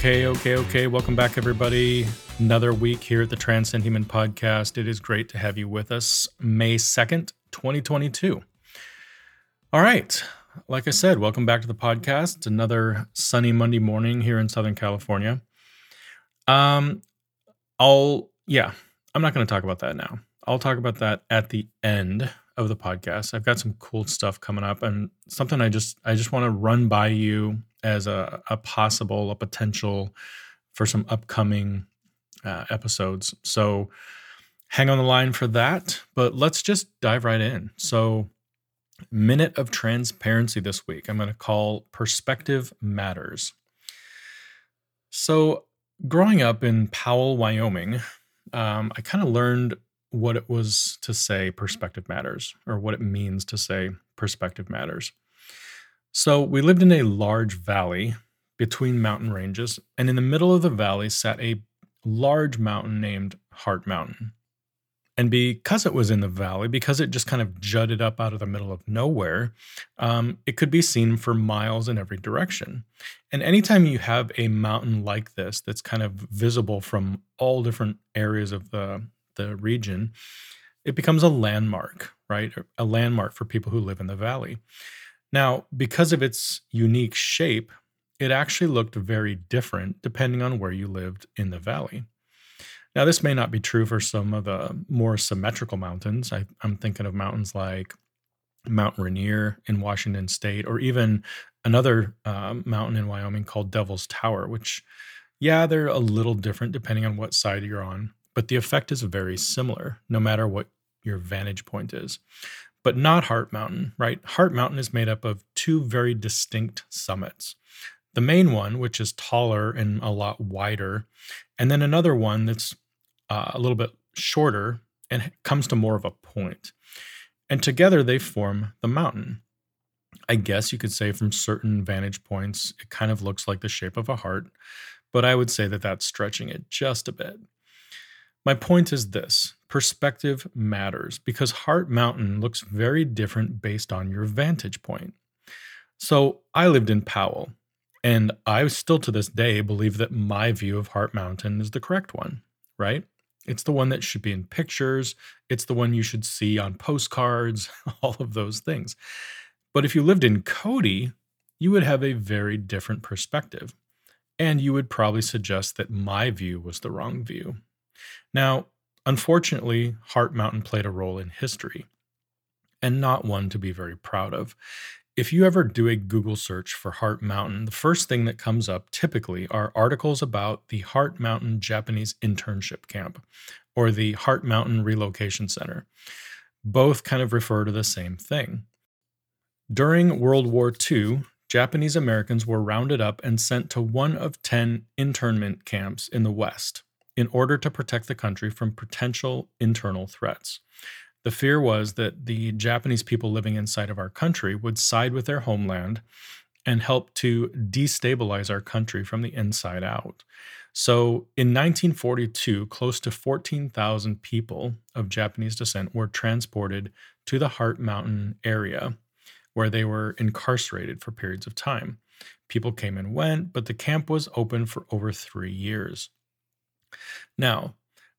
Okay, okay, okay. Welcome back, everybody. Another week here at the Transcend Human Podcast. It is great to have you with us. May 2nd, 2022. All right. Like I said, welcome back to the podcast. It's another sunny Monday morning here in Southern California. Um, I'll, yeah, I'm not going to talk about that now. I'll talk about that at the end of the podcast. I've got some cool stuff coming up and something I just I just want to run by you as a, a possible, a potential for some upcoming uh, episodes. So hang on the line for that. But let's just dive right in. So, minute of transparency this week, I'm going to call Perspective Matters. So, growing up in Powell, Wyoming, um, I kind of learned what it was to say perspective matters or what it means to say perspective matters. So we lived in a large valley between mountain ranges, and in the middle of the valley sat a large mountain named Heart Mountain. And because it was in the valley, because it just kind of jutted up out of the middle of nowhere, um, it could be seen for miles in every direction. And anytime you have a mountain like this that's kind of visible from all different areas of the, the region, it becomes a landmark, right? A landmark for people who live in the valley. Now, because of its unique shape, it actually looked very different depending on where you lived in the valley. Now, this may not be true for some of the more symmetrical mountains. I, am thinking of mountains like Mount Rainier in Washington State, or even another uh, mountain in Wyoming called Devil's Tower, which, yeah, they're a little different depending on what side you're on, but the effect is very similar no matter what your vantage point is but not Heart Mountain, right? Heart Mountain is made up of two very distinct summits. The main one, which is taller and a lot wider, and then another one that's uh, a little bit shorter and comes to more of a point. And together they form the mountain. I guess you could say from certain vantage points, it kind of looks like the shape of a heart, but I would say that that's stretching it just a bit. My point is this perspective matters because Heart Mountain looks very different based on your vantage point. So I lived in Powell, and I still to this day believe that my view of Heart Mountain is the correct one, right? It's the one that should be in pictures, it's the one you should see on postcards, all of those things. But if you lived in Cody, you would have a very different perspective. And you would probably suggest that my view was the wrong view. Now, unfortunately, Heart Mountain played a role in history, and not one to be very proud of. If you ever do a Google search for Heart Mountain, the first thing that comes up typically are articles about the Heart Mountain Japanese Internship Camp or the Heart Mountain Relocation Center. Both kind of refer to the same thing. During World War II, Japanese Americans were rounded up and sent to one of 10 internment camps in the West in order to protect the country from potential internal threats. The fear was that the Japanese people living inside of our country would side with their homeland and help to destabilize our country from the inside out. So in 1942, close to 14,000 people of Japanese descent were transported to the Heart Mountain area where they were incarcerated for periods of time. People came and went, but the camp was open for over three years. Now,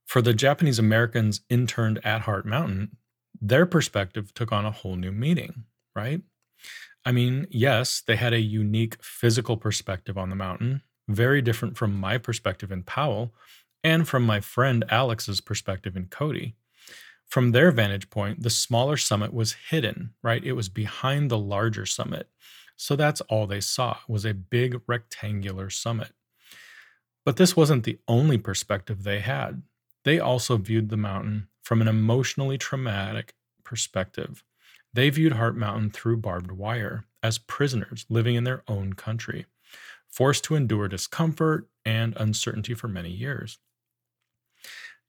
for the Japanese Americans interned at Heart Mountain, their perspective took on a whole new meaning, right? I mean, yes, they had a unique physical perspective on the mountain, very different from my perspective in Powell and from my friend Alex's perspective in Cody. From their vantage point, the smaller summit was hidden, right? It was behind the larger summit. So that's all they saw was a big rectangular summit. But this wasn't the only perspective they had. They also viewed the mountain from an emotionally traumatic perspective. They viewed Heart Mountain through barbed wire as prisoners living in their own country, forced to endure discomfort and uncertainty for many years.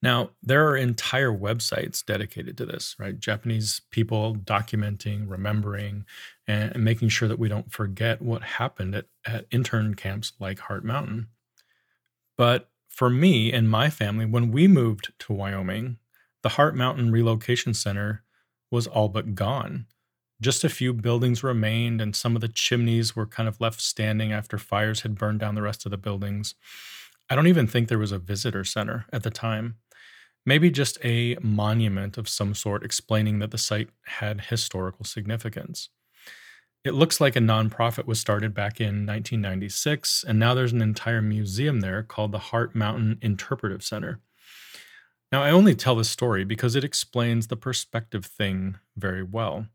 Now, there are entire websites dedicated to this, right? Japanese people documenting, remembering, and, making sure that we don't forget what happened at, at intern camps like Heart Mountain. But for me and my family, when we moved to Wyoming, the Heart Mountain Relocation Center was all but gone. Just a few buildings remained, and some of the chimneys were kind of left standing after fires had burned down the rest of the buildings. I don't even think there was a visitor center at the time. Maybe just a monument of some sort explaining that the site had historical significance. It looks like a nonprofit was started back in 1996, and now there's an entire museum there called the Heart Mountain Interpretive Center. Now, I only tell this story because it explains the perspective thing very well.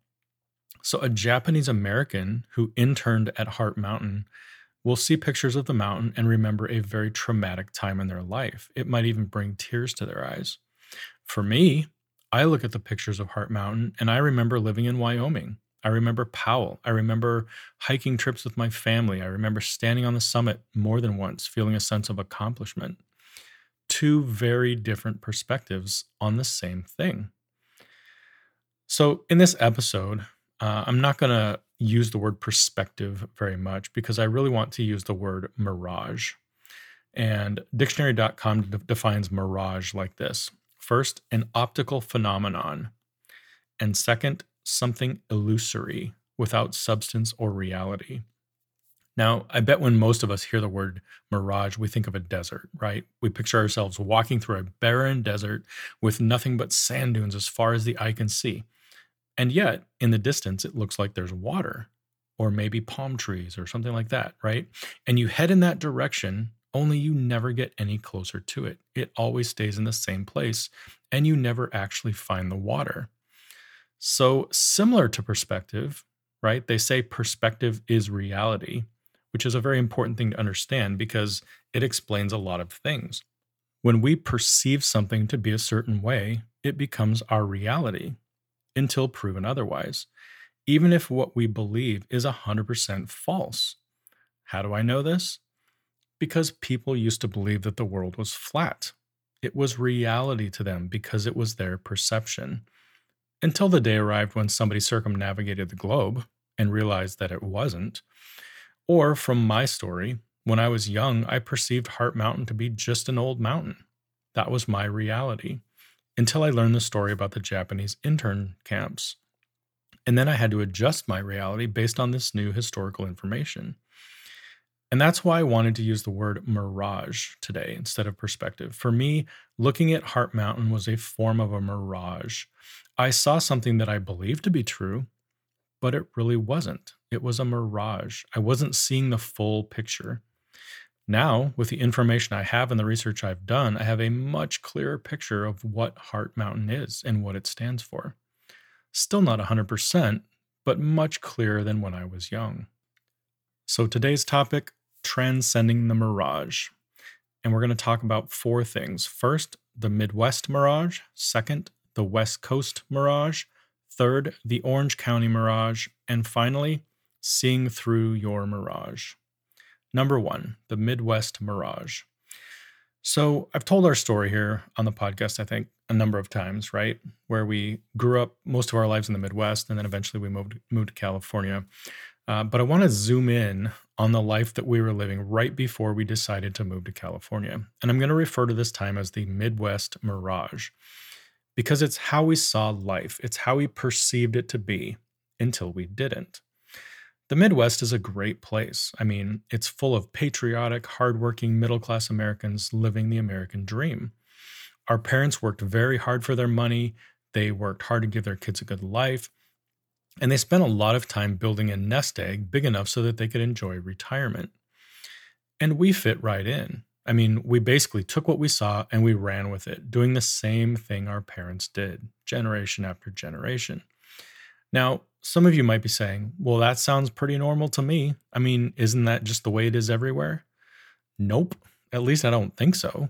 So, a Japanese American who interned at Heart Mountain will see pictures of the mountain and remember a very traumatic time in their life. It might even bring tears to their eyes. For me, I look at the pictures of Heart Mountain and I remember living in Wyoming. I remember Powell. I remember hiking trips with my family. I remember standing on the summit more than once, feeling a sense of accomplishment. Two very different perspectives on the same thing. So, in this episode, uh, I'm not going to use the word perspective very much because I really want to use the word mirage. And dictionary.com de- defines mirage like this first, an optical phenomenon, and second, something illusory without substance or reality. Now, I bet when most of us hear the word mirage, we think of a desert, right? We picture ourselves walking through a barren desert with nothing but sand dunes as far as the eye can see. And yet, in the distance, it looks like there's water or maybe palm trees or something like that, right? And you head in that direction, only you never get any closer to it. It always stays in the same place, and you never actually find the water. So, similar to perspective, right? They say perspective is reality, which is a very important thing to understand because it explains a lot of things. When we perceive something to be a certain way, it becomes our reality until proven otherwise, even if what we believe is 100% false. How do I know this? Because people used to believe that the world was flat. It was reality to them because it was their perception. Until the day arrived when somebody circumnavigated the globe and realized that it wasn't. Or from my story, when I was young, I perceived Heart Mountain to be just an old mountain. That was my reality until I learned the story about the Japanese intern camps. And then I had to adjust my reality based on this new historical information. And that's why I wanted to use the word mirage today instead of perspective. For me, looking at Heart Mountain was a form of a mirage. I saw something that I believed to be true, but it really wasn't. It was a mirage. I wasn't seeing the full picture. Now, with the information I have and the research I've done, I have a much clearer picture of what Heart Mountain is and what it stands for. Still not 100%, but much clearer than when I was young. So, today's topic transcending the mirage. And we're going to talk about four things. First, the Midwest mirage. Second, the West Coast mirage. Third, the Orange County mirage. And finally, seeing through your mirage. Number one, the Midwest Mirage. So I've told our story here on the podcast, I think, a number of times, right? Where we grew up most of our lives in the Midwest, and then eventually we moved moved to California. Uh, but I want to zoom in on the life that we were living right before we decided to move to California, and I'm going to refer to this time as the Midwest Mirage, because it's how we saw life. It's how we perceived it to be until we didn't. The Midwest is a great place. I mean, it's full of patriotic, hardworking, middle class Americans living the American dream. Our parents worked very hard for their money, they worked hard to give their kids a good life, and they spent a lot of time building a nest egg big enough so that they could enjoy retirement. And we fit right in. I mean, we basically took what we saw and we ran with it, doing the same thing our parents did, generation after generation. Now, some of you might be saying, well, that sounds pretty normal to me. I mean, isn't that just the way it is everywhere? Nope. At least I don't think so.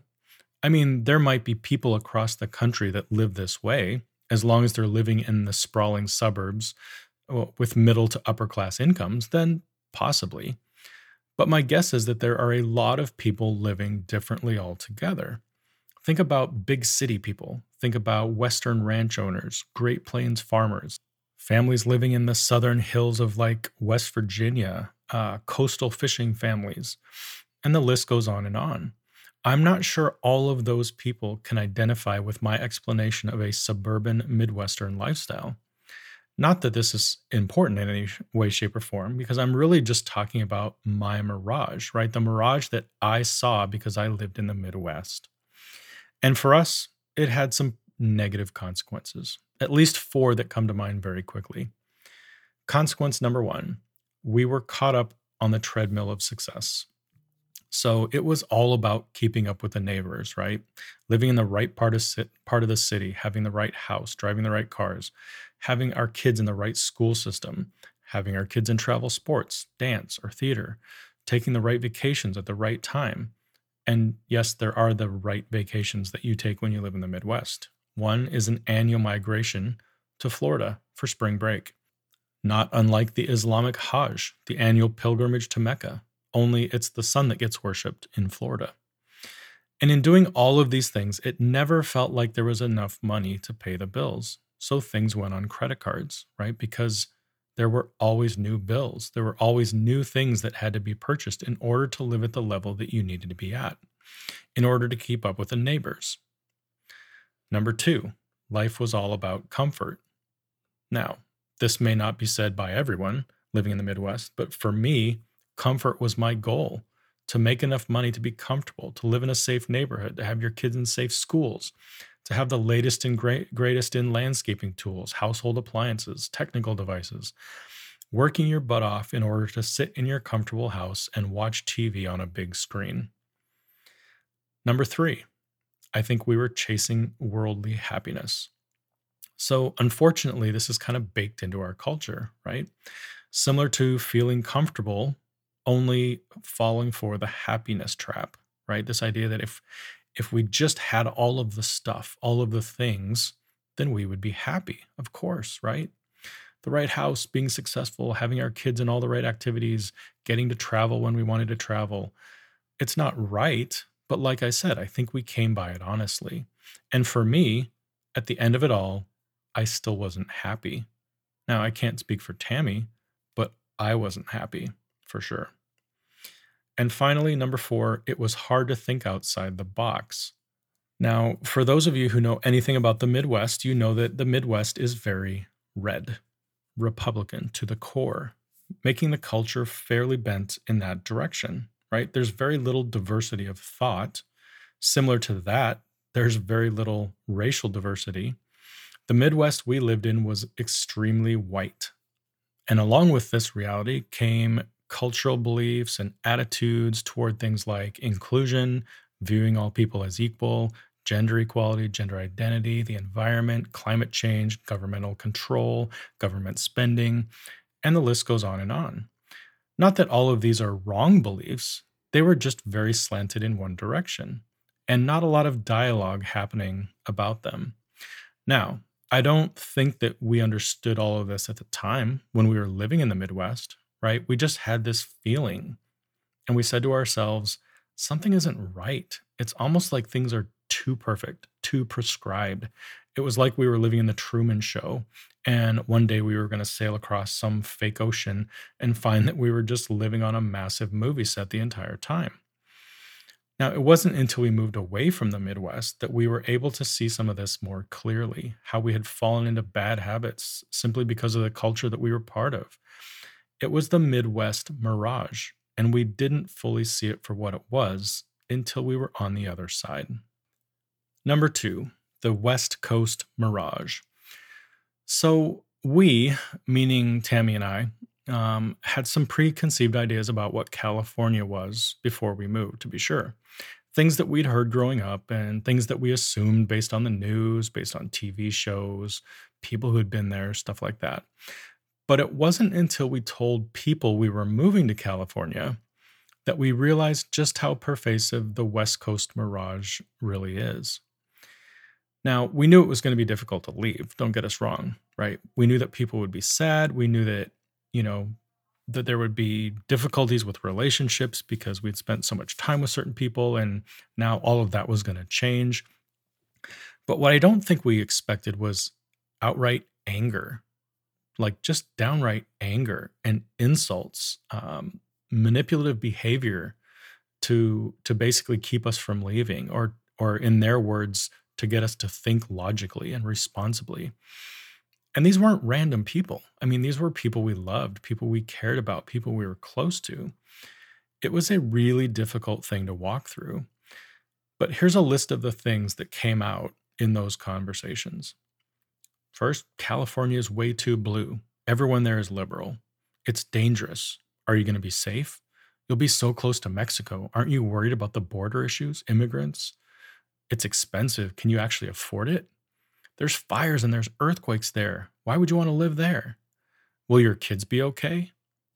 I mean, there might be people across the country that live this way, as long as they're living in the sprawling suburbs uh, with middle to upper class incomes, then possibly. But my guess is that there are a lot of people living differently altogether. Think about big city people. Think about Western ranch owners, Great Plains farmers, families living in the southern hills of like West Virginia, uh, coastal fishing families, and the list goes on and on. I'm not sure all of those people can identify with my explanation of a suburban Midwestern lifestyle. Not that this is important in any way, shape, or form, because I'm really just talking about my mirage, right? The mirage that I saw because I lived in the Midwest. And for us, it had some negative consequences, at least four that come to mind very quickly. Consequence number one we were caught up on the treadmill of success. So it was all about keeping up with the neighbors, right? Living in the right part of, part of the city, having the right house, driving the right cars, having our kids in the right school system, having our kids in travel sports, dance, or theater, taking the right vacations at the right time. And yes, there are the right vacations that you take when you live in the Midwest. One is an annual migration to Florida for spring break. Not unlike the Islamic Hajj, the annual pilgrimage to Mecca, only it's the sun that gets worshiped in Florida. And in doing all of these things, it never felt like there was enough money to pay the bills. So things went on credit cards, right? Because there were always new bills. There were always new things that had to be purchased in order to live at the level that you needed to be at, in order to keep up with the neighbors. Number two, life was all about comfort. Now, this may not be said by everyone living in the Midwest, but for me, comfort was my goal to make enough money to be comfortable, to live in a safe neighborhood, to have your kids in safe schools, to have the latest and great, greatest in landscaping tools, household appliances, technical devices, working your butt off in order to sit in your comfortable house and watch TV on a big screen. Number three, I think we were chasing worldly happiness. So, unfortunately, this is kind of baked into our culture, right? Similar to feeling comfortable, only falling for the happiness trap, right? This idea that if if we just had all of the stuff, all of the things, then we would be happy, of course, right? The right house, being successful, having our kids in all the right activities, getting to travel when we wanted to travel. It's not right, but like I said, I think we came by it honestly. And for me, at the end of it all, I still wasn't happy. Now, I can't speak for Tammy, but I wasn't happy for sure. And finally, number four, it was hard to think outside the box. Now, for those of you who know anything about the Midwest, you know that the Midwest is very red, Republican to the core, making the culture fairly bent in that direction, right? There's very little diversity of thought. Similar to that, there's very little racial diversity. The Midwest we lived in was extremely white. And along with this reality came cultural beliefs and attitudes toward things like inclusion, viewing all people as equal, gender equality, gender identity, the environment, climate change, governmental control, government spending, and the list goes on and on. Not that all of these are wrong beliefs, they were just very slanted in one direction, and not a lot of dialogue happening about them. Now, I don't think that we understood all of this at the time when we were living in the Midwest right? We just had this feeling. And we said to ourselves, something isn't right. It's almost like things are too perfect, too prescribed. It was like we were living in the Truman Show. And one day we were going to sail across some fake ocean and find that we were just living on a massive movie set the entire time. Now, it wasn't until we moved away from the Midwest that we were able to see some of this more clearly, how we had fallen into bad habits simply because of the culture that we were part of. It was the Midwest mirage, and we didn't fully see it for what it was until we were on the other side. Number two, the West Coast mirage. So, we, meaning Tammy and I, um, had some preconceived ideas about what California was before we moved, to be sure. Things that we'd heard growing up and things that we assumed based on the news, based on TV shows, people who had been there, stuff like that. But it wasn't until we told people we were moving to California that we realized just how pervasive the West Coast mirage really is. Now, we knew it was going to be difficult to leave, don't get us wrong, right? We knew that people would be sad. We knew that, you know, that there would be difficulties with relationships because we'd spent so much time with certain people and now all of that was going to change. But what I don't think we expected was outright anger, like just downright anger and insults, um, manipulative behavior to to basically keep us from leaving, or or in their words, to get us to think logically and responsibly. And these weren't random people. I mean, these were people we loved, people we cared about, people we were close to. It was a really difficult thing to walk through. But here's a list of the things that came out in those conversations. First, California is way too blue. Everyone there is liberal. It's dangerous. Are you going to be safe? You'll be so close to Mexico. Aren't you worried about the border issues, immigrants? It's expensive. Can you actually afford it? There's fires and there's earthquakes there. Why would you want to live there? Will your kids be okay?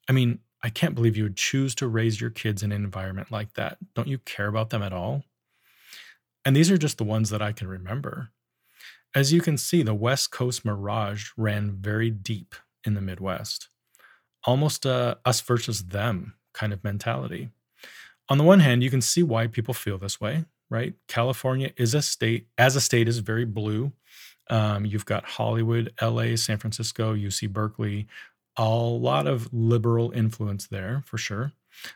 I mean, I can't believe you would choose to raise your kids in an environment like that. Don't you care about them at all? And these are just the ones that I can remember. As you can see, the West Coast mirage ran very deep in the Midwest, almost a us versus them kind of mentality. On the one hand, you can see why people feel this way, right? California is a state, as a state, is very blue. Um, you've got Hollywood, LA, San Francisco, UC Berkeley, a lot of liberal influence there for sure.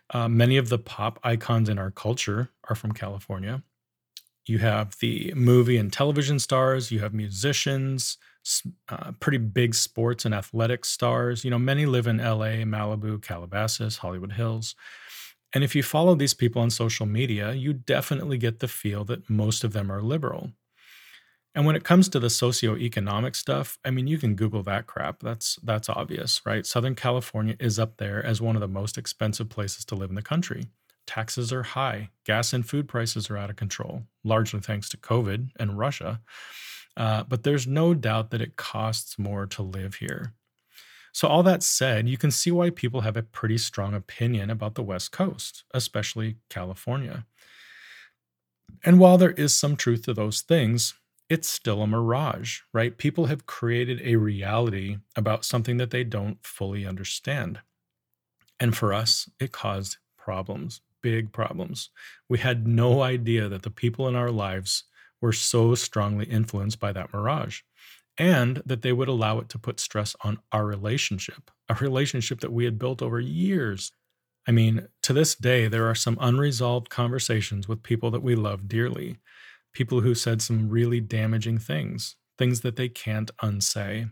Uh, many of the pop icons in our culture are from California. You have the movie and television stars, you have musicians, uh, pretty big sports and athletic stars. You know, many live in LA, Malibu, Calabasas, Hollywood Hills. And if you follow these people on social media, you definitely get the feel that most of them are liberal. And when it comes to the socioeconomic stuff, I mean, you can Google that crap. That's that's obvious, right? Southern California is up there as one of the most expensive places to live in the country. Taxes are high. Gas and food prices are out of control, largely thanks to COVID and Russia. Uh, but there's no doubt that it costs more to live here. So, all that said, you can see why people have a pretty strong opinion about the West Coast, especially California. And while there is some truth to those things, it's still a mirage, right? People have created a reality about something that they don't fully understand. And for us, it caused problems big problems. We had no idea that the people in our lives were so strongly influenced by that mirage and that they would allow it to put stress on our relationship, a relationship that we had built over years. I mean, to this day, there are some unresolved conversations with people that we love dearly, people who said some really damaging things, things that they can't unsay.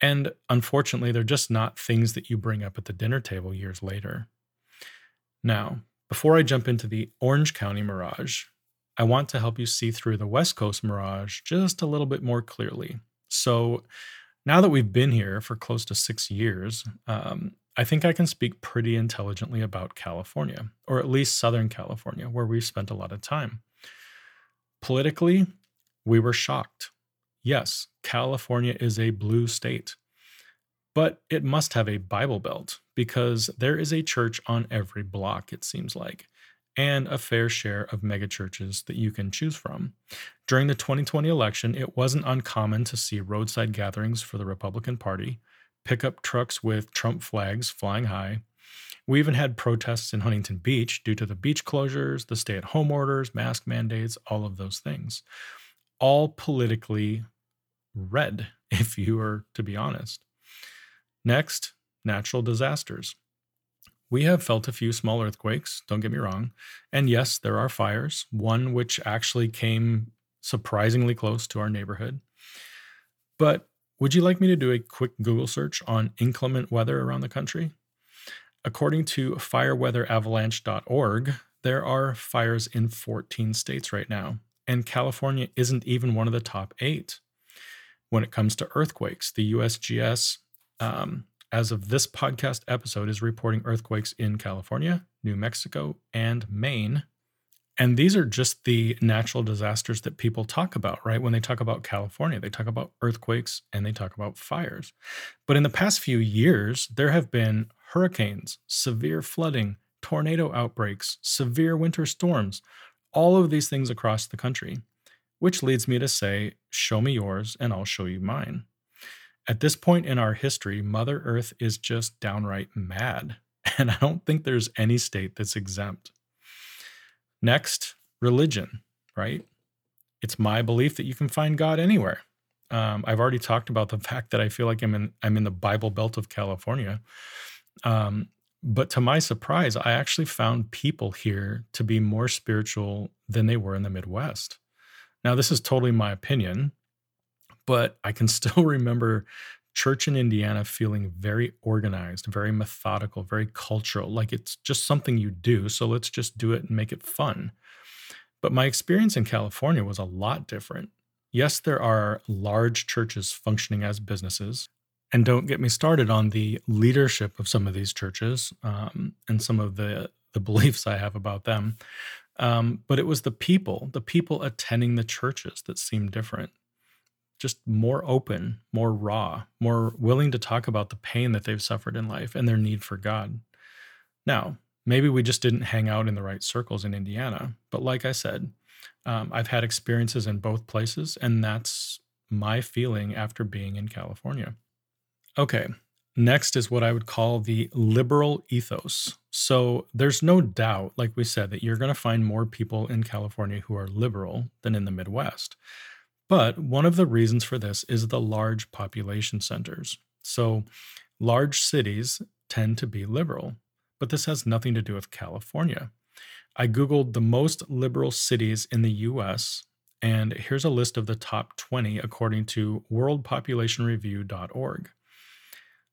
And unfortunately, they're just not things that you bring up at the dinner table years later. Now, before I jump into the Orange County Mirage, I want to help you see through the West Coast Mirage just a little bit more clearly. So, now that we've been here for close to six years, um, I think I can speak pretty intelligently about California, or at least Southern California, where we've spent a lot of time. Politically, we were shocked. Yes, California is a blue state but it must have a Bible Belt because there is a church on every block, it seems like, and a fair share of megachurches that you can choose from. During the 2020 election, it wasn't uncommon to see roadside gatherings for the Republican Party, pickup trucks with Trump flags flying high. We even had protests in Huntington Beach due to the beach closures, the stay at home orders, mask mandates, all of those things. All politically red, if you were to be honest. Next, natural disasters. We have felt a few small earthquakes, don't get me wrong. And yes, there are fires, one which actually came surprisingly close to our neighborhood. But would you like me to do a quick Google search on inclement weather around the country? According to fireweatheravalanche.org, there are fires in 14 states right now, and California isn't even one of the top eight. When it comes to earthquakes, the USGS um, as of this podcast episode, is reporting earthquakes in California, New Mexico, and Maine. And these are just the natural disasters that people talk about, right? When they talk about California, they talk about earthquakes and they talk about fires. But in the past few years, there have been hurricanes, severe flooding, tornado outbreaks, severe winter storms, all of these things across the country, which leads me to say, show me yours and I'll show you mine. At this point in our history, Mother Earth is just downright mad. And I don't think there's any state that's exempt. Next, religion, right? it's my belief that you can find God anywhere. Um, I've already talked about the fact that I feel like I'm in I'm in the Bible Belt of California. Um, but to my surprise, I actually found people here to be more spiritual than they were in the Midwest. Now, this is totally my opinion, but I can still remember church in Indiana feeling very organized, very methodical, very cultural, like it's just something you do. So let's just do it and make it fun. But my experience in California was a lot different. Yes, there are large churches functioning as businesses. And don't get me started on the leadership of some of these churches um, and some of the, the beliefs I have about them. Um, but it was the people, the people attending the churches that seemed different. Just more open, more raw, more willing to talk about the pain that they've suffered in life and their need for God. Now, maybe we just didn't hang out in the right circles in Indiana. But like I said, um, I've had experiences in both places, and that's my feeling after being in California. Okay, next is what I would call the liberal ethos. So there's no doubt, like we said, that you're going to find more people in California who are liberal than in the Midwest. But one of the reasons for this is the large population centers. So large cities tend to be liberal, but this has nothing to do with California. I Googled the most liberal cities in the US, and here's a list of the top 20 according to worldpopulationreview.org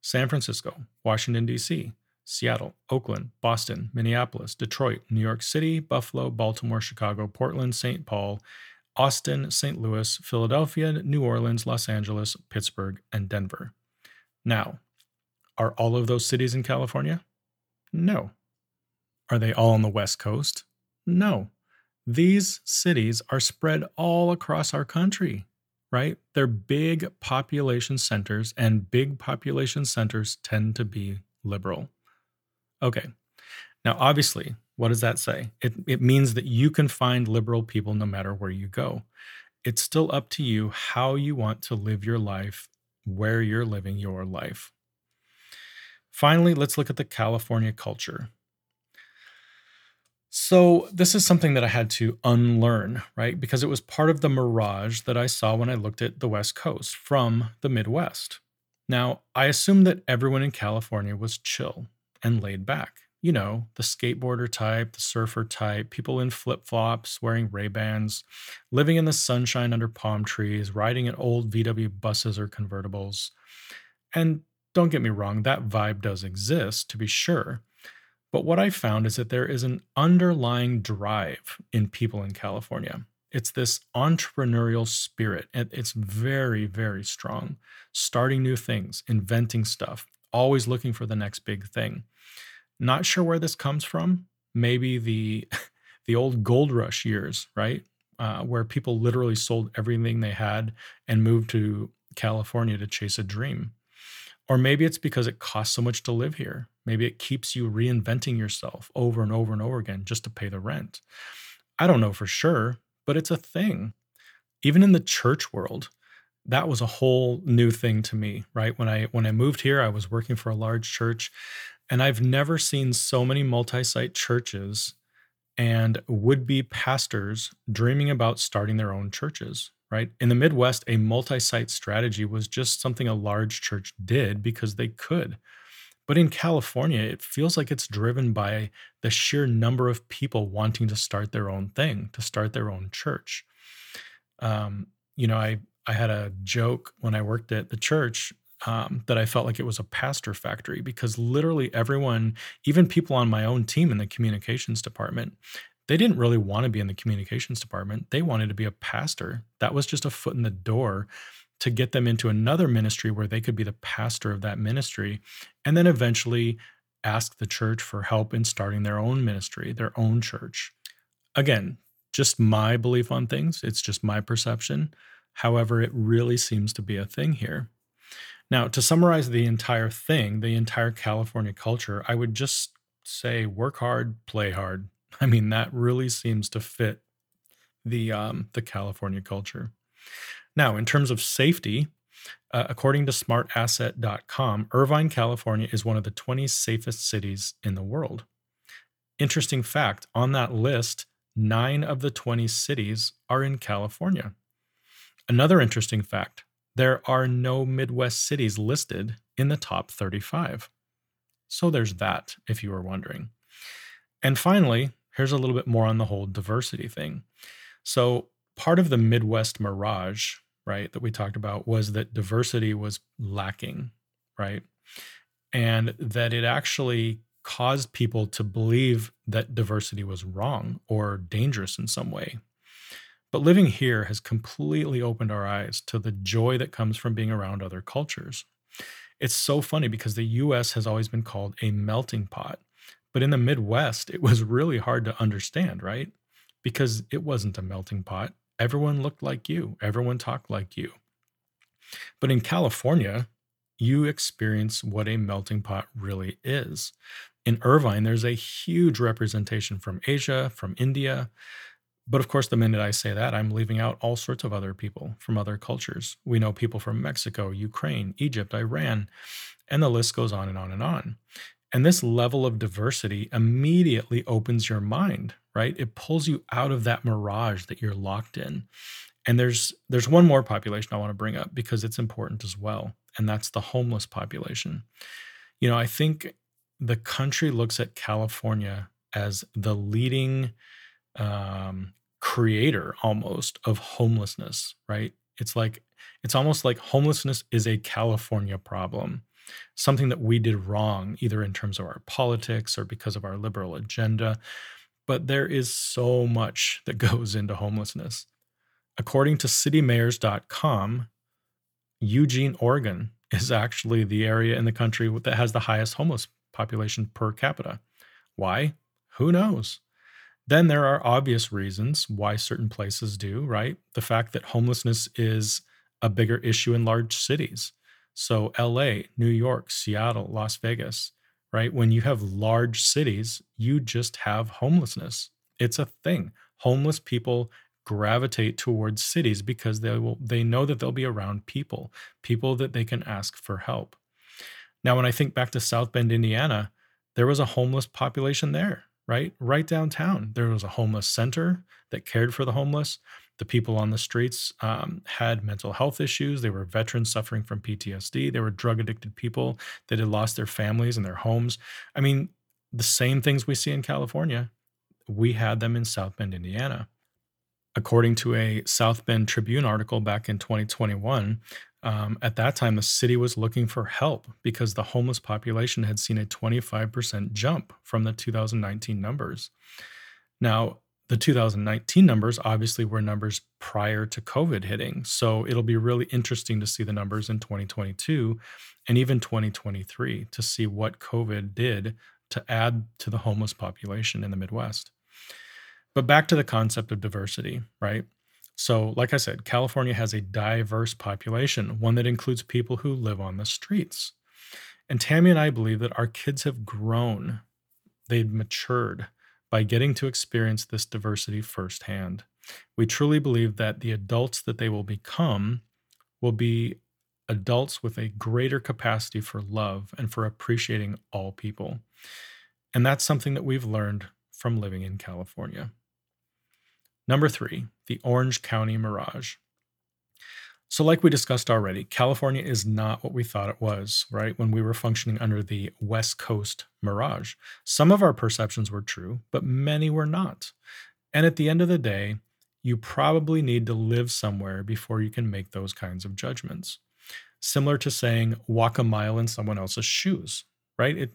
San Francisco, Washington, D.C., Seattle, Oakland, Boston, Minneapolis, Detroit, New York City, Buffalo, Baltimore, Chicago, Portland, St. Paul, Austin, St. Louis, Philadelphia, New Orleans, Los Angeles, Pittsburgh, and Denver. Now, are all of those cities in California? No. Are they all on the West Coast? No. These cities are spread all across our country, right? They're big population centers, and big population centers tend to be liberal. Okay. Now, obviously, what does that say? It, it means that you can find liberal people no matter where you go. It's still up to you how you want to live your life, where you're living your life. Finally, let's look at the California culture. So, this is something that I had to unlearn, right? Because it was part of the mirage that I saw when I looked at the West Coast from the Midwest. Now, I assumed that everyone in California was chill and laid back. You know, the skateboarder type, the surfer type, people in flip-flops, wearing Ray-Bans, living in the sunshine under palm trees, riding in old VW buses or convertibles. And don't get me wrong, that vibe does exist, to be sure. But what I found is that there is an underlying drive in people in California. It's this entrepreneurial spirit. It's very, very strong. Starting new things, inventing stuff, always looking for the next big thing. Not sure where this comes from. Maybe the the old gold rush years, right? Uh, where people literally sold everything they had and moved to California to chase a dream. Or maybe it's because it costs so much to live here. Maybe it keeps you reinventing yourself over and over and over again just to pay the rent. I don't know for sure, but it's a thing. Even in the church world, that was a whole new thing to me, right? When I when I moved here, I was working for a large church and I've never seen so many multi-site churches and would-be pastors dreaming about starting their own churches right? In the Midwest, a multi site strategy was just something a large church did because they could. But in California, it feels like it's driven by the sheer number of people wanting to start their own thing, to start their own church. Um, you know, I I had a joke when I worked at the church um, that I felt like it was a pastor factory because literally everyone, even people on my own team in the communications department, they didn't really want to be in the communications department. They wanted to be a pastor. That was just a foot in the door to get them into another ministry where they could be the pastor of that ministry and then eventually ask the church for help in starting their own ministry, their own church. Again, just my belief on things, it's just my perception. However, it really seems to be a thing here. Now, to summarize the entire thing, the entire California culture, I would just say work hard, play hard. I mean, that really seems to fit the um, the California culture. Now, in terms of safety, uh, according to smartasset.com, Irvine, California is one of the 20 safest cities in the world. Interesting fact on that list, nine of the 20 cities are in California. Another interesting fact there are no Midwest cities listed in the top 35. So there's that, if you were wondering. And finally, here's a little bit more on the whole diversity thing. So, part of the Midwest mirage, right, that we talked about was that diversity was lacking, right? And that it actually caused people to believe that diversity was wrong or dangerous in some way. But living here has completely opened our eyes to the joy that comes from being around other cultures. It's so funny because the US has always been called a melting pot. But in the Midwest, it was really hard to understand, right? Because it wasn't a melting pot. Everyone looked like you, everyone talked like you. But in California, you experience what a melting pot really is. In Irvine, there's a huge representation from Asia, from India. But of course, the minute I say that, I'm leaving out all sorts of other people from other cultures. We know people from Mexico, Ukraine, Egypt, Iran, and the list goes on and on and on. And this level of diversity immediately opens your mind, right? It pulls you out of that mirage that you're locked in. And there's there's one more population I want to bring up because it's important as well, and that's the homeless population. You know, I think the country looks at California as the leading um, creator almost of homelessness, right? It's like it's almost like homelessness is a California problem, something that we did wrong, either in terms of our politics or because of our liberal agenda. But there is so much that goes into homelessness. According to citymayors.com, Eugene, Oregon is actually the area in the country that has the highest homeless population per capita. Why? Who knows? Then there are obvious reasons why certain places do, right? The fact that homelessness is a bigger issue in large cities. So, LA, New York, Seattle, Las Vegas, right? When you have large cities, you just have homelessness. It's a thing. Homeless people gravitate towards cities because they will they know that they'll be around people, people that they can ask for help. Now, when I think back to South Bend, Indiana, there was a homeless population there, right? Right downtown. There was a homeless center that cared for the homeless. The people on the streets um, had mental health issues. They were veterans suffering from PTSD. They were drug addicted people that had lost their families and their homes. I mean, the same things we see in California, we had them in South Bend, Indiana. According to a South Bend Tribune article back in 2021, um, at that time, the city was looking for help because the homeless population had seen a 25% jump from the 2019 numbers. Now, the 2019 numbers obviously were numbers prior to COVID hitting. So it'll be really interesting to see the numbers in 2022 and even 2023 to see what COVID did to add to the homeless population in the Midwest. But back to the concept of diversity, right? So, like I said, California has a diverse population, one that includes people who live on the streets. And Tammy and I believe that our kids have grown, they've matured by getting to experience this diversity firsthand. We truly believe that the adults that they will become will be adults with a greater capacity for love and for appreciating all people. And that's something that we've learned from living in California. Number three, the Orange County Mirage. So, like we discussed already, California is not what we thought it was, right? When we were functioning under the West Coast mirage. Some of our perceptions were true, but many were not. And at the end of the day, you probably need to live somewhere before you can make those kinds of judgments. Similar to saying, walk a mile in someone else's shoes, right? It,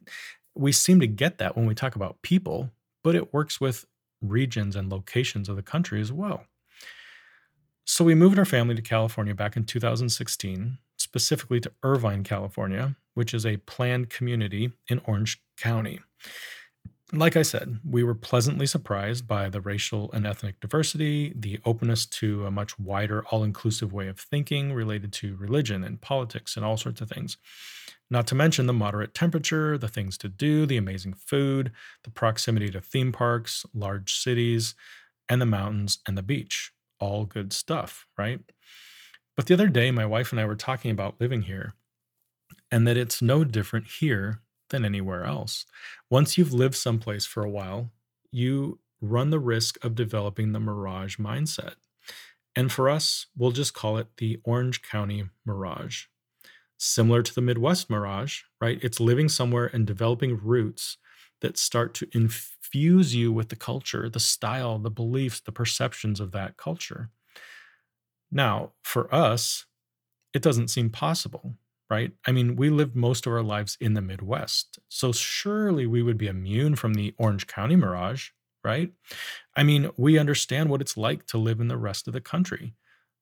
we seem to get that when we talk about people, but it works with regions and locations of the country as well. So we moved our family to California back in 2016, specifically to Irvine, California, which is a planned community in Orange County. Like I said, we were pleasantly surprised by the racial and ethnic diversity, the openness to a much wider, all inclusive way of thinking related to religion and politics and all sorts of things. Not to mention the moderate temperature, the things to do, the amazing food, the proximity to theme parks, large cities, and the mountains and the beach. All good stuff, right? But the other day, my wife and I were talking about living here and that it's no different here than anywhere else. Once you've lived someplace for a while, you run the risk of developing the mirage mindset. And for us, we'll just call it the Orange County Mirage. Similar to the Midwest Mirage, right? It's living somewhere and developing roots that start to infuse you with the culture, the style, the beliefs, the perceptions of that culture. Now, for us, it doesn't seem possible, right? I mean, we lived most of our lives in the Midwest. So surely we would be immune from the Orange County mirage, right? I mean, we understand what it's like to live in the rest of the country.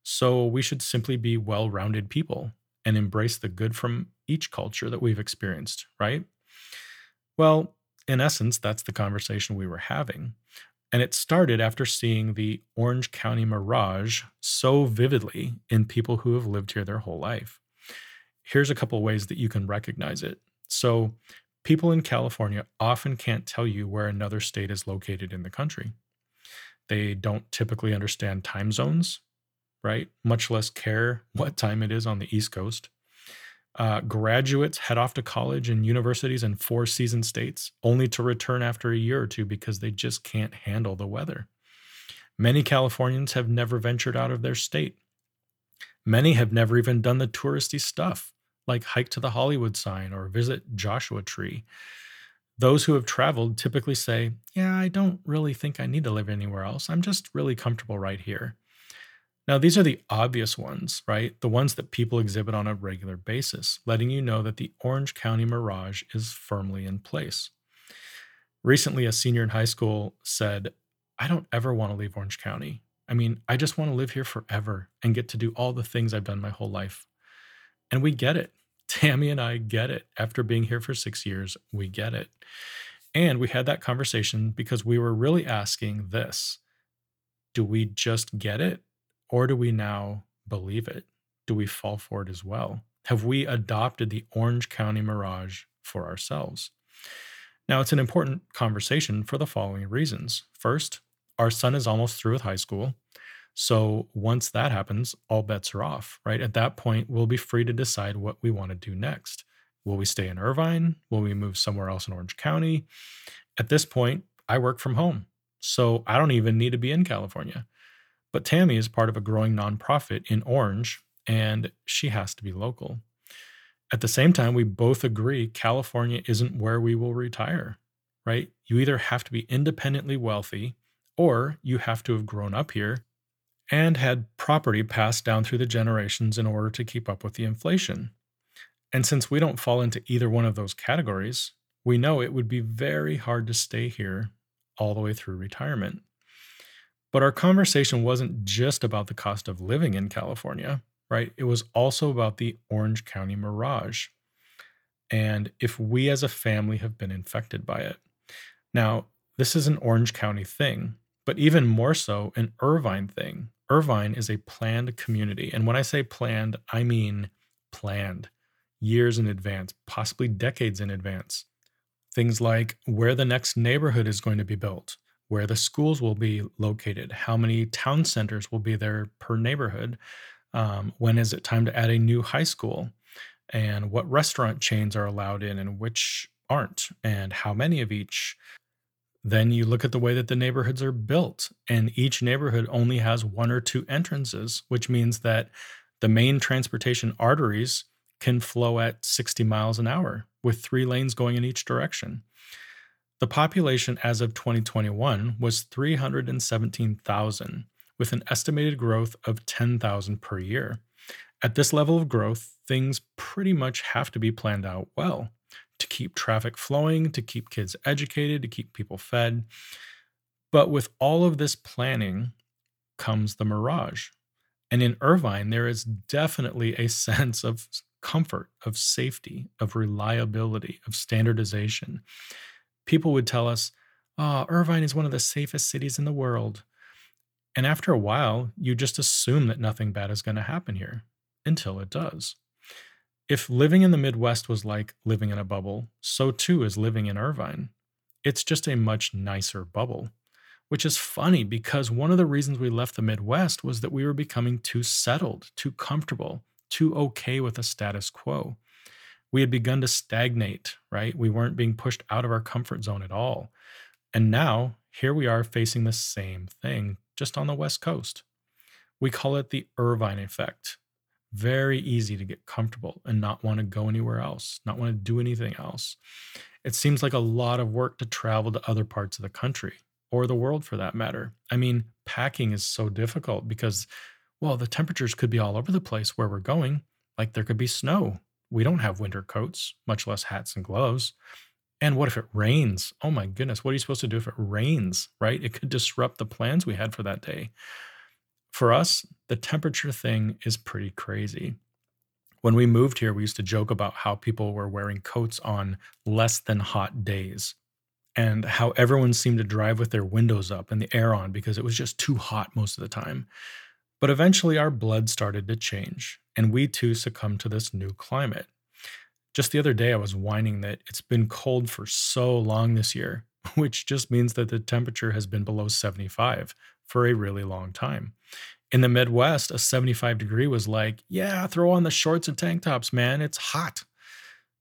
So we should simply be well rounded people and embrace the good from each culture that we've experienced, right? Well, in essence, that's the conversation we were having. And it started after seeing the Orange County mirage so vividly in people who have lived here their whole life. Here's a couple ways that you can recognize it. So, people in California often can't tell you where another state is located in the country. They don't typically understand time zones, right? Much less care what time it is on the East Coast. Uh, graduates head off to college and universities in four season states, only to return after a year or two because they just can't handle the weather. Many Californians have never ventured out of their state. Many have never even done the touristy stuff, like hike to the Hollywood sign or visit Joshua Tree. Those who have traveled typically say, Yeah, I don't really think I need to live anywhere else. I'm just really comfortable right here. Now, these are the obvious ones, right? The ones that people exhibit on a regular basis, letting you know that the Orange County Mirage is firmly in place. Recently, a senior in high school said, I don't ever want to leave Orange County. I mean, I just want to live here forever and get to do all the things I've done my whole life. And we get it. Tammy and I get it. After being here for six years, we get it. And we had that conversation because we were really asking this Do we just get it? Or do we now believe it? Do we fall for it as well? Have we adopted the Orange County mirage for ourselves? Now, it's an important conversation for the following reasons. First, our son is almost through with high school. So once that happens, all bets are off, right? At that point, we'll be free to decide what we want to do next. Will we stay in Irvine? Will we move somewhere else in Orange County? At this point, I work from home. So I don't even need to be in California. But Tammy is part of a growing nonprofit in Orange, and she has to be local. At the same time, we both agree California isn't where we will retire, right? You either have to be independently wealthy or you have to have grown up here and had property passed down through the generations in order to keep up with the inflation. And since we don't fall into either one of those categories, we know it would be very hard to stay here all the way through retirement. But our conversation wasn't just about the cost of living in California, right? It was also about the Orange County mirage. And if we as a family have been infected by it. Now, this is an Orange County thing, but even more so, an Irvine thing. Irvine is a planned community. And when I say planned, I mean planned years in advance, possibly decades in advance. Things like where the next neighborhood is going to be built, where the schools will be located, how many town centers will be there per neighborhood, um, when is it time to add a new high school, and what restaurant chains are allowed in and which aren't, and how many of each. Then you look at the way that the neighborhoods are built, and each neighborhood only has one or two entrances, which means that the main transportation arteries can flow at 60 miles an hour with three lanes going in each direction. The population as of 2021 was 317,000, with an estimated growth of 10,000 per year. At this level of growth, things pretty much have to be planned out well to keep traffic flowing, to keep kids educated, to keep people fed. But with all of this planning comes the mirage. And in Irvine, there is definitely a sense of comfort, of safety, of reliability, of standardization people would tell us, oh, Irvine is one of the safest cities in the world. And after a while, you just assume that nothing bad is going to happen here until it does. If living in the Midwest was like living in a bubble, so too is living in Irvine. It's just a much nicer bubble, which is funny because one of the reasons we left the Midwest was that we were becoming too settled, too comfortable, too okay with the status quo we had begun to stagnate, right? We weren't being pushed out of our comfort zone at all. And now here we are facing the same thing, just on the West Coast. We call it the Irvine effect. Very easy to get comfortable and not want to go anywhere else, not want to do anything else. It seems like a lot of work to travel to other parts of the country or the world for that matter. I mean, packing is so difficult because, well, the temperatures could be all over the place where we're going. Like there could be snow. We don't have winter coats, much less hats and gloves. And what if it rains? Oh my goodness, what are you supposed to do if it rains, right? It could disrupt the plans we had for that day. For us, the temperature thing is pretty crazy. When we moved here, we used to joke about how people were wearing coats on less than hot days and how everyone seemed to drive with their windows up and the air on because it was just too hot most of the time. But eventually, our blood started to change, and we too succumbed to this new climate. Just the other day, I was whining that it's been cold for so long this year, which just means that the temperature has been below 75 for a really long time. In the Midwest, a 75 degree was like, yeah, throw on the shorts and tank tops, man. It's hot.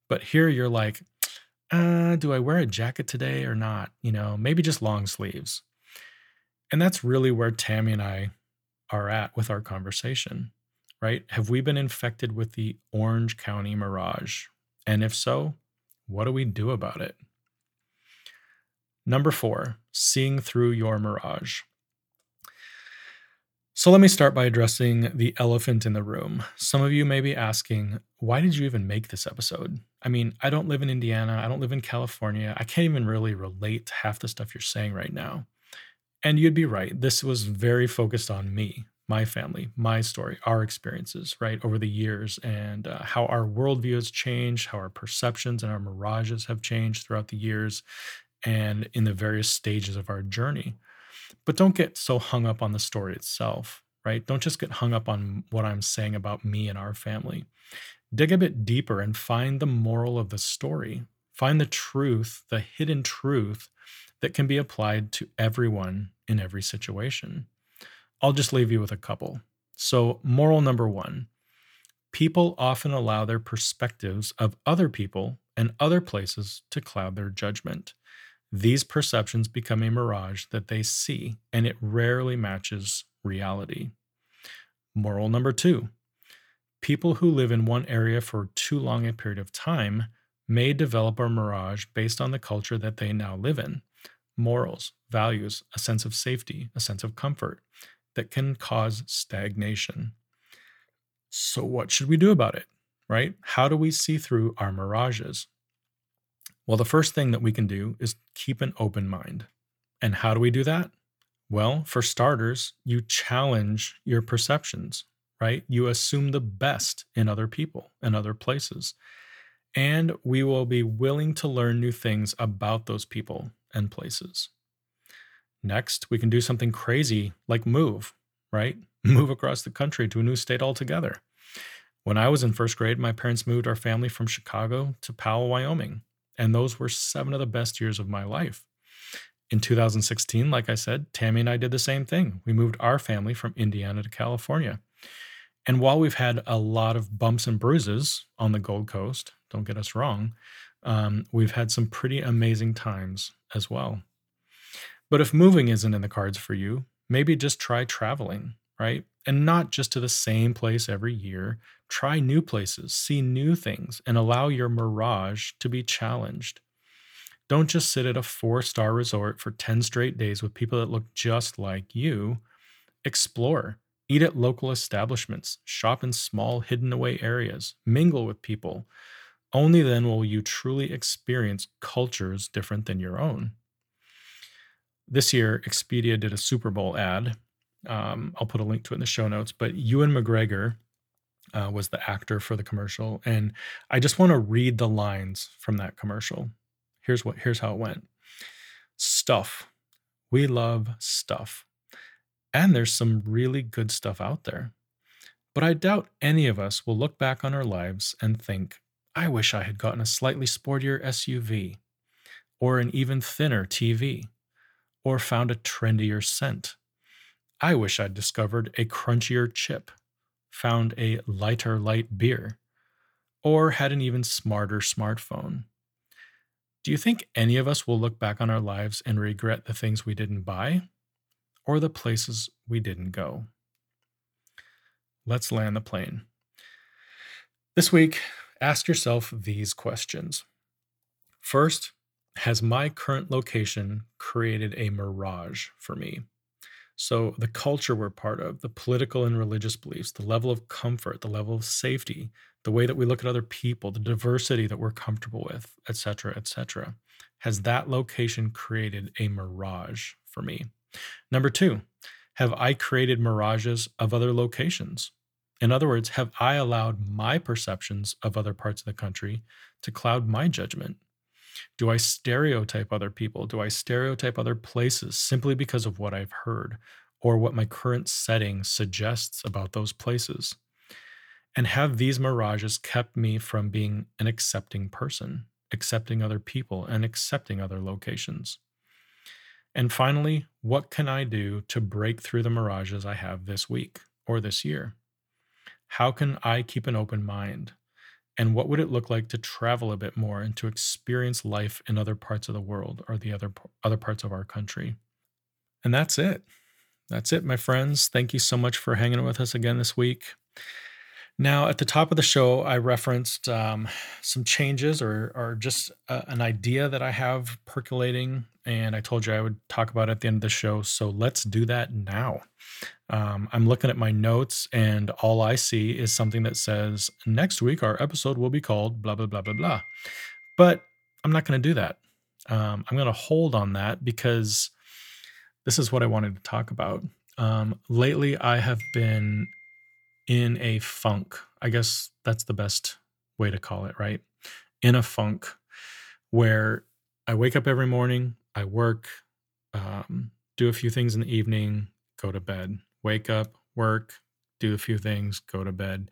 But here you're like, uh, do I wear a jacket today or not? You know, maybe just long sleeves. And that's really where Tammy and I are at with our conversation, right? Have we been infected with the Orange County mirage? And if so, what do we do about it? Number four, seeing through your mirage. So let me start by addressing the elephant in the room. Some of you may be asking, why did you even make this episode? I mean, I don't live in Indiana, I don't live in California. I can't even really relate to half the stuff you're saying right now. And you'd be right. This was very focused on me, my family, my story, our experiences, right, over the years, and uh, how our worldview has changed, how our perceptions and our mirages have changed throughout the years and in the various stages of our journey. But don't get so hung up on the story itself, right? Don't just get hung up on what I'm saying about me and our family. Dig a bit deeper and find the moral of the story. Find the truth, the hidden truth that can be applied to everyone in every situation. I'll just leave you with a couple. So, moral number one people often allow their perspectives of other people and other places to cloud their judgment. These perceptions become a mirage that they see, and it rarely matches reality. Moral number two people who live in one area for too long a period of time may develop a mirage based on the culture that they now live in morals, values, a sense of safety, a sense of comfort that can cause stagnation. So, what should we do about it? Right? How do we see through our mirages? Well, the first thing that we can do is keep an open mind. And how do we do that? Well, for starters, you challenge your perceptions, right? You assume the best in other people and other places. And we will be willing to learn new things about those people and places. Next, we can do something crazy like move, right? Move across the country to a new state altogether. When I was in first grade, my parents moved our family from Chicago to Powell, Wyoming. And those were seven of the best years of my life. In 2016, like I said, Tammy and I did the same thing. We moved our family from Indiana to California. And while we've had a lot of bumps and bruises on the Gold Coast, don't get us wrong, um, we've had some pretty amazing times as well. But if moving isn't in the cards for you, maybe just try traveling, right? And not just to the same place every year. Try new places, see new things, and allow your mirage to be challenged. Don't just sit at a four star resort for 10 straight days with people that look just like you. Explore, eat at local establishments, shop in small, hidden away areas, mingle with people. Only then will you truly experience cultures different than your own. This year, Expedia did a Super Bowl ad. Um, I'll put a link to it in the show notes, but Ewan McGregor uh, was the actor for the commercial, and I just want to read the lines from that commercial. Here's what here's how it went. Stuff. We love stuff. And there's some really good stuff out there. But I doubt any of us will look back on our lives and think, I wish I had gotten a slightly sportier SUV, or an even thinner TV, or found a trendier scent. I wish I'd discovered a crunchier chip found a lighter light beer, or had an even smarter smartphone. Do you think any of us will look back on our lives and regret the things we didn't buy or the places we didn't go? Let's land the plane. This week, ask yourself these questions. First, has my current location created a mirage for me? So, the culture we're part of, the political and religious beliefs, the level of comfort, the level of safety, the way that we look at other people, the diversity that we're comfortable with, etc., etc. Has that location created a mirage for me? Number two, have I created mirages of other locations? In other words, have I allowed my perceptions of other parts of the country to cloud my judgment? Do I stereotype other people? Do I stereotype other places simply because of what I've heard or what my current setting suggests about those places? And have these mirages kept me from being an accepting person, accepting other people, and accepting other locations? And finally, what can I do to break through the mirages I have this week or this year? How can I keep an open mind? And what would it look like to travel a bit more and to experience life in other parts of the world or the other other parts of our country? And that's it. That's it, my friends. Thank you so much for hanging with us again this week. Now, at the top of the show, I referenced um, some changes or, or just a, an idea that I have percolating, and I told you I would talk about it at the end of the show. So let's do that now. Um, I'm looking at my notes, and all I see is something that says, Next week, our episode will be called blah, blah, blah, blah, blah. But I'm not going to do that. Um, I'm going to hold on that because this is what I wanted to talk about. Um, lately, I have been in a funk. I guess that's the best way to call it, right? In a funk where I wake up every morning, I work, um, do a few things in the evening, go to bed, wake up, work, do a few things, go to bed.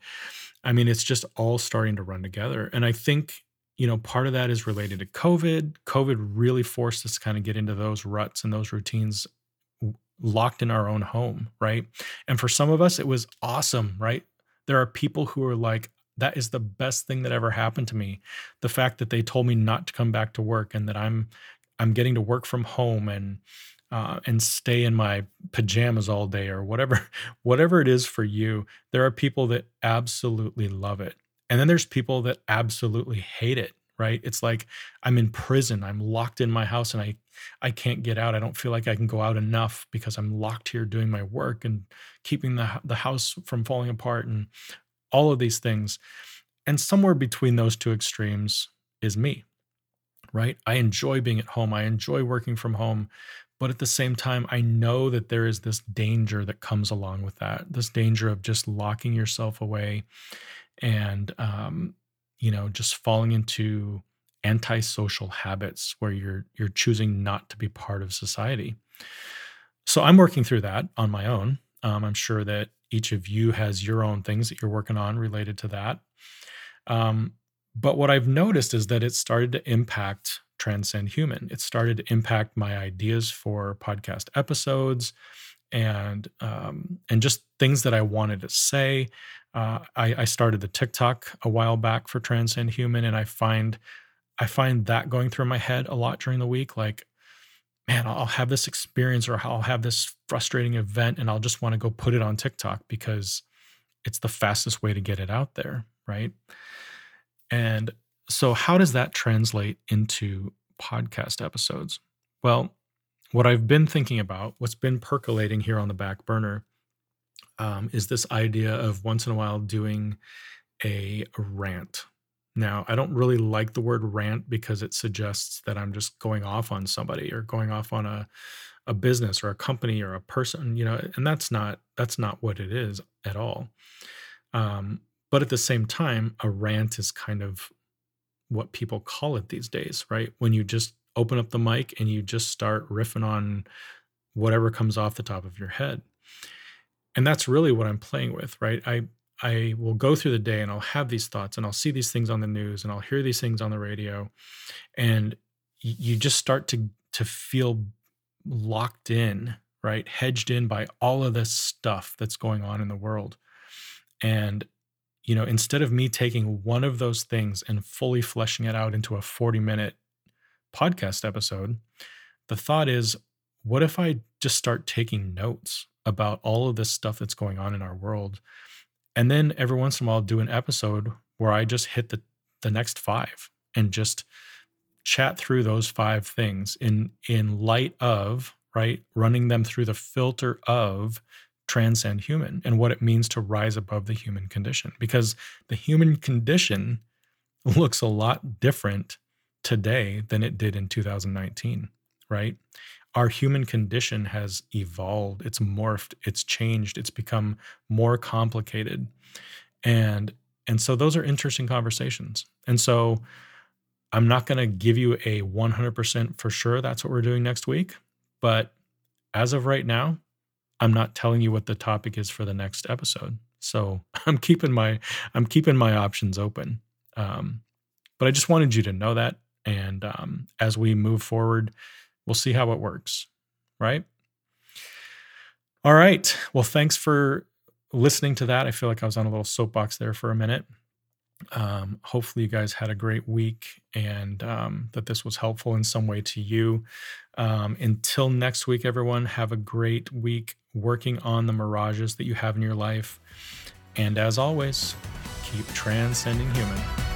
I mean, it's just all starting to run together. And I think, you know, part of that is related to COVID. COVID really forced us to kind of get into those ruts and those routines locked in our own home, right? And for some of us, it was awesome, right? There are people who are like, that is the best thing that ever happened to me. The fact that they told me not to come back to work and that I'm I'm getting to work from home and uh, and stay in my pajamas all day or whatever whatever it is for you. There are people that absolutely love it, and then there's people that absolutely hate it right? It's like i'm in prison i'm locked in my house and i i can't get out. I don't feel like i can go out enough because i'm locked here doing my work and keeping the the house from falling apart and all of these things. And somewhere between those two extremes is me right? I enjoy being at home. I enjoy working from home. But at the same time i know that there is this danger that comes along with that this danger of just locking yourself away and um, you know, just falling into antisocial habits where you're you're choosing not to be part of society. So I'm working through that on my own. Um, I'm sure that each of you has your own things that you're working on related to that. Um, but what I've noticed is that it started to impact Transcend Human. It started to impact my ideas for podcast episodes and um, and just things that I wanted to say. Uh, I, I started the TikTok a while back for Transcend Human, and I find I find that going through my head a lot during the week. Like, man, I'll have this experience or I'll have this frustrating event, and I'll just want to go put it on TikTok because it's the fastest way to get it out there, right? And so, how does that translate into podcast episodes? Well, what I've been thinking about, what's been percolating here on the back burner, um, is this idea of once in a while doing a rant. Now, I don't really like the word rant because it suggests that I'm just going off on somebody or going off on a a business or a company or a person, you know, and that's not that's not what it is at all. Um, but at the same time, a rant is kind of what people call it these days, right? When you just open up the mic and you just start riffing on whatever comes off the top of your head and that's really what i'm playing with right? I i will go through the day and i'll have these thoughts and i'll see these things on the news and i'll hear these things on the radio. And you just start to to feel locked in right? Hedged in by all of this stuff that's going on in the world. And you know instead of me taking one of those things and fully fleshing it out into a 40 minute podcast episode, the thought is what if I just start taking notes about all of this stuff that's going on in our world? And then every once in a while, do an episode where I just hit the, the next five and just chat through those five things in in light of right running them through the filter of transcend human and what it means to rise above the human condition because the human condition looks a lot different today than it did in 2019 right our human condition has evolved it's morphed it's changed it's become more complicated and and so those are interesting conversations and so I'm not going to give you a 100% for sure that's what we're doing next week, but as of right now, I'm not telling you what the topic is for the next episode. So I'm keeping my I'm keeping my options open. Um, but I just wanted you to know that, and um, as we move forward, we'll see how it works. Right. All right. Well, thanks for listening to that. I feel like I was on a little soapbox there for a minute. Um, hopefully, you guys had a great week and um, that this was helpful in some way to you. Um, until next week, everyone, have a great week working on the mirages that you have in your life. And as always, keep transcending human.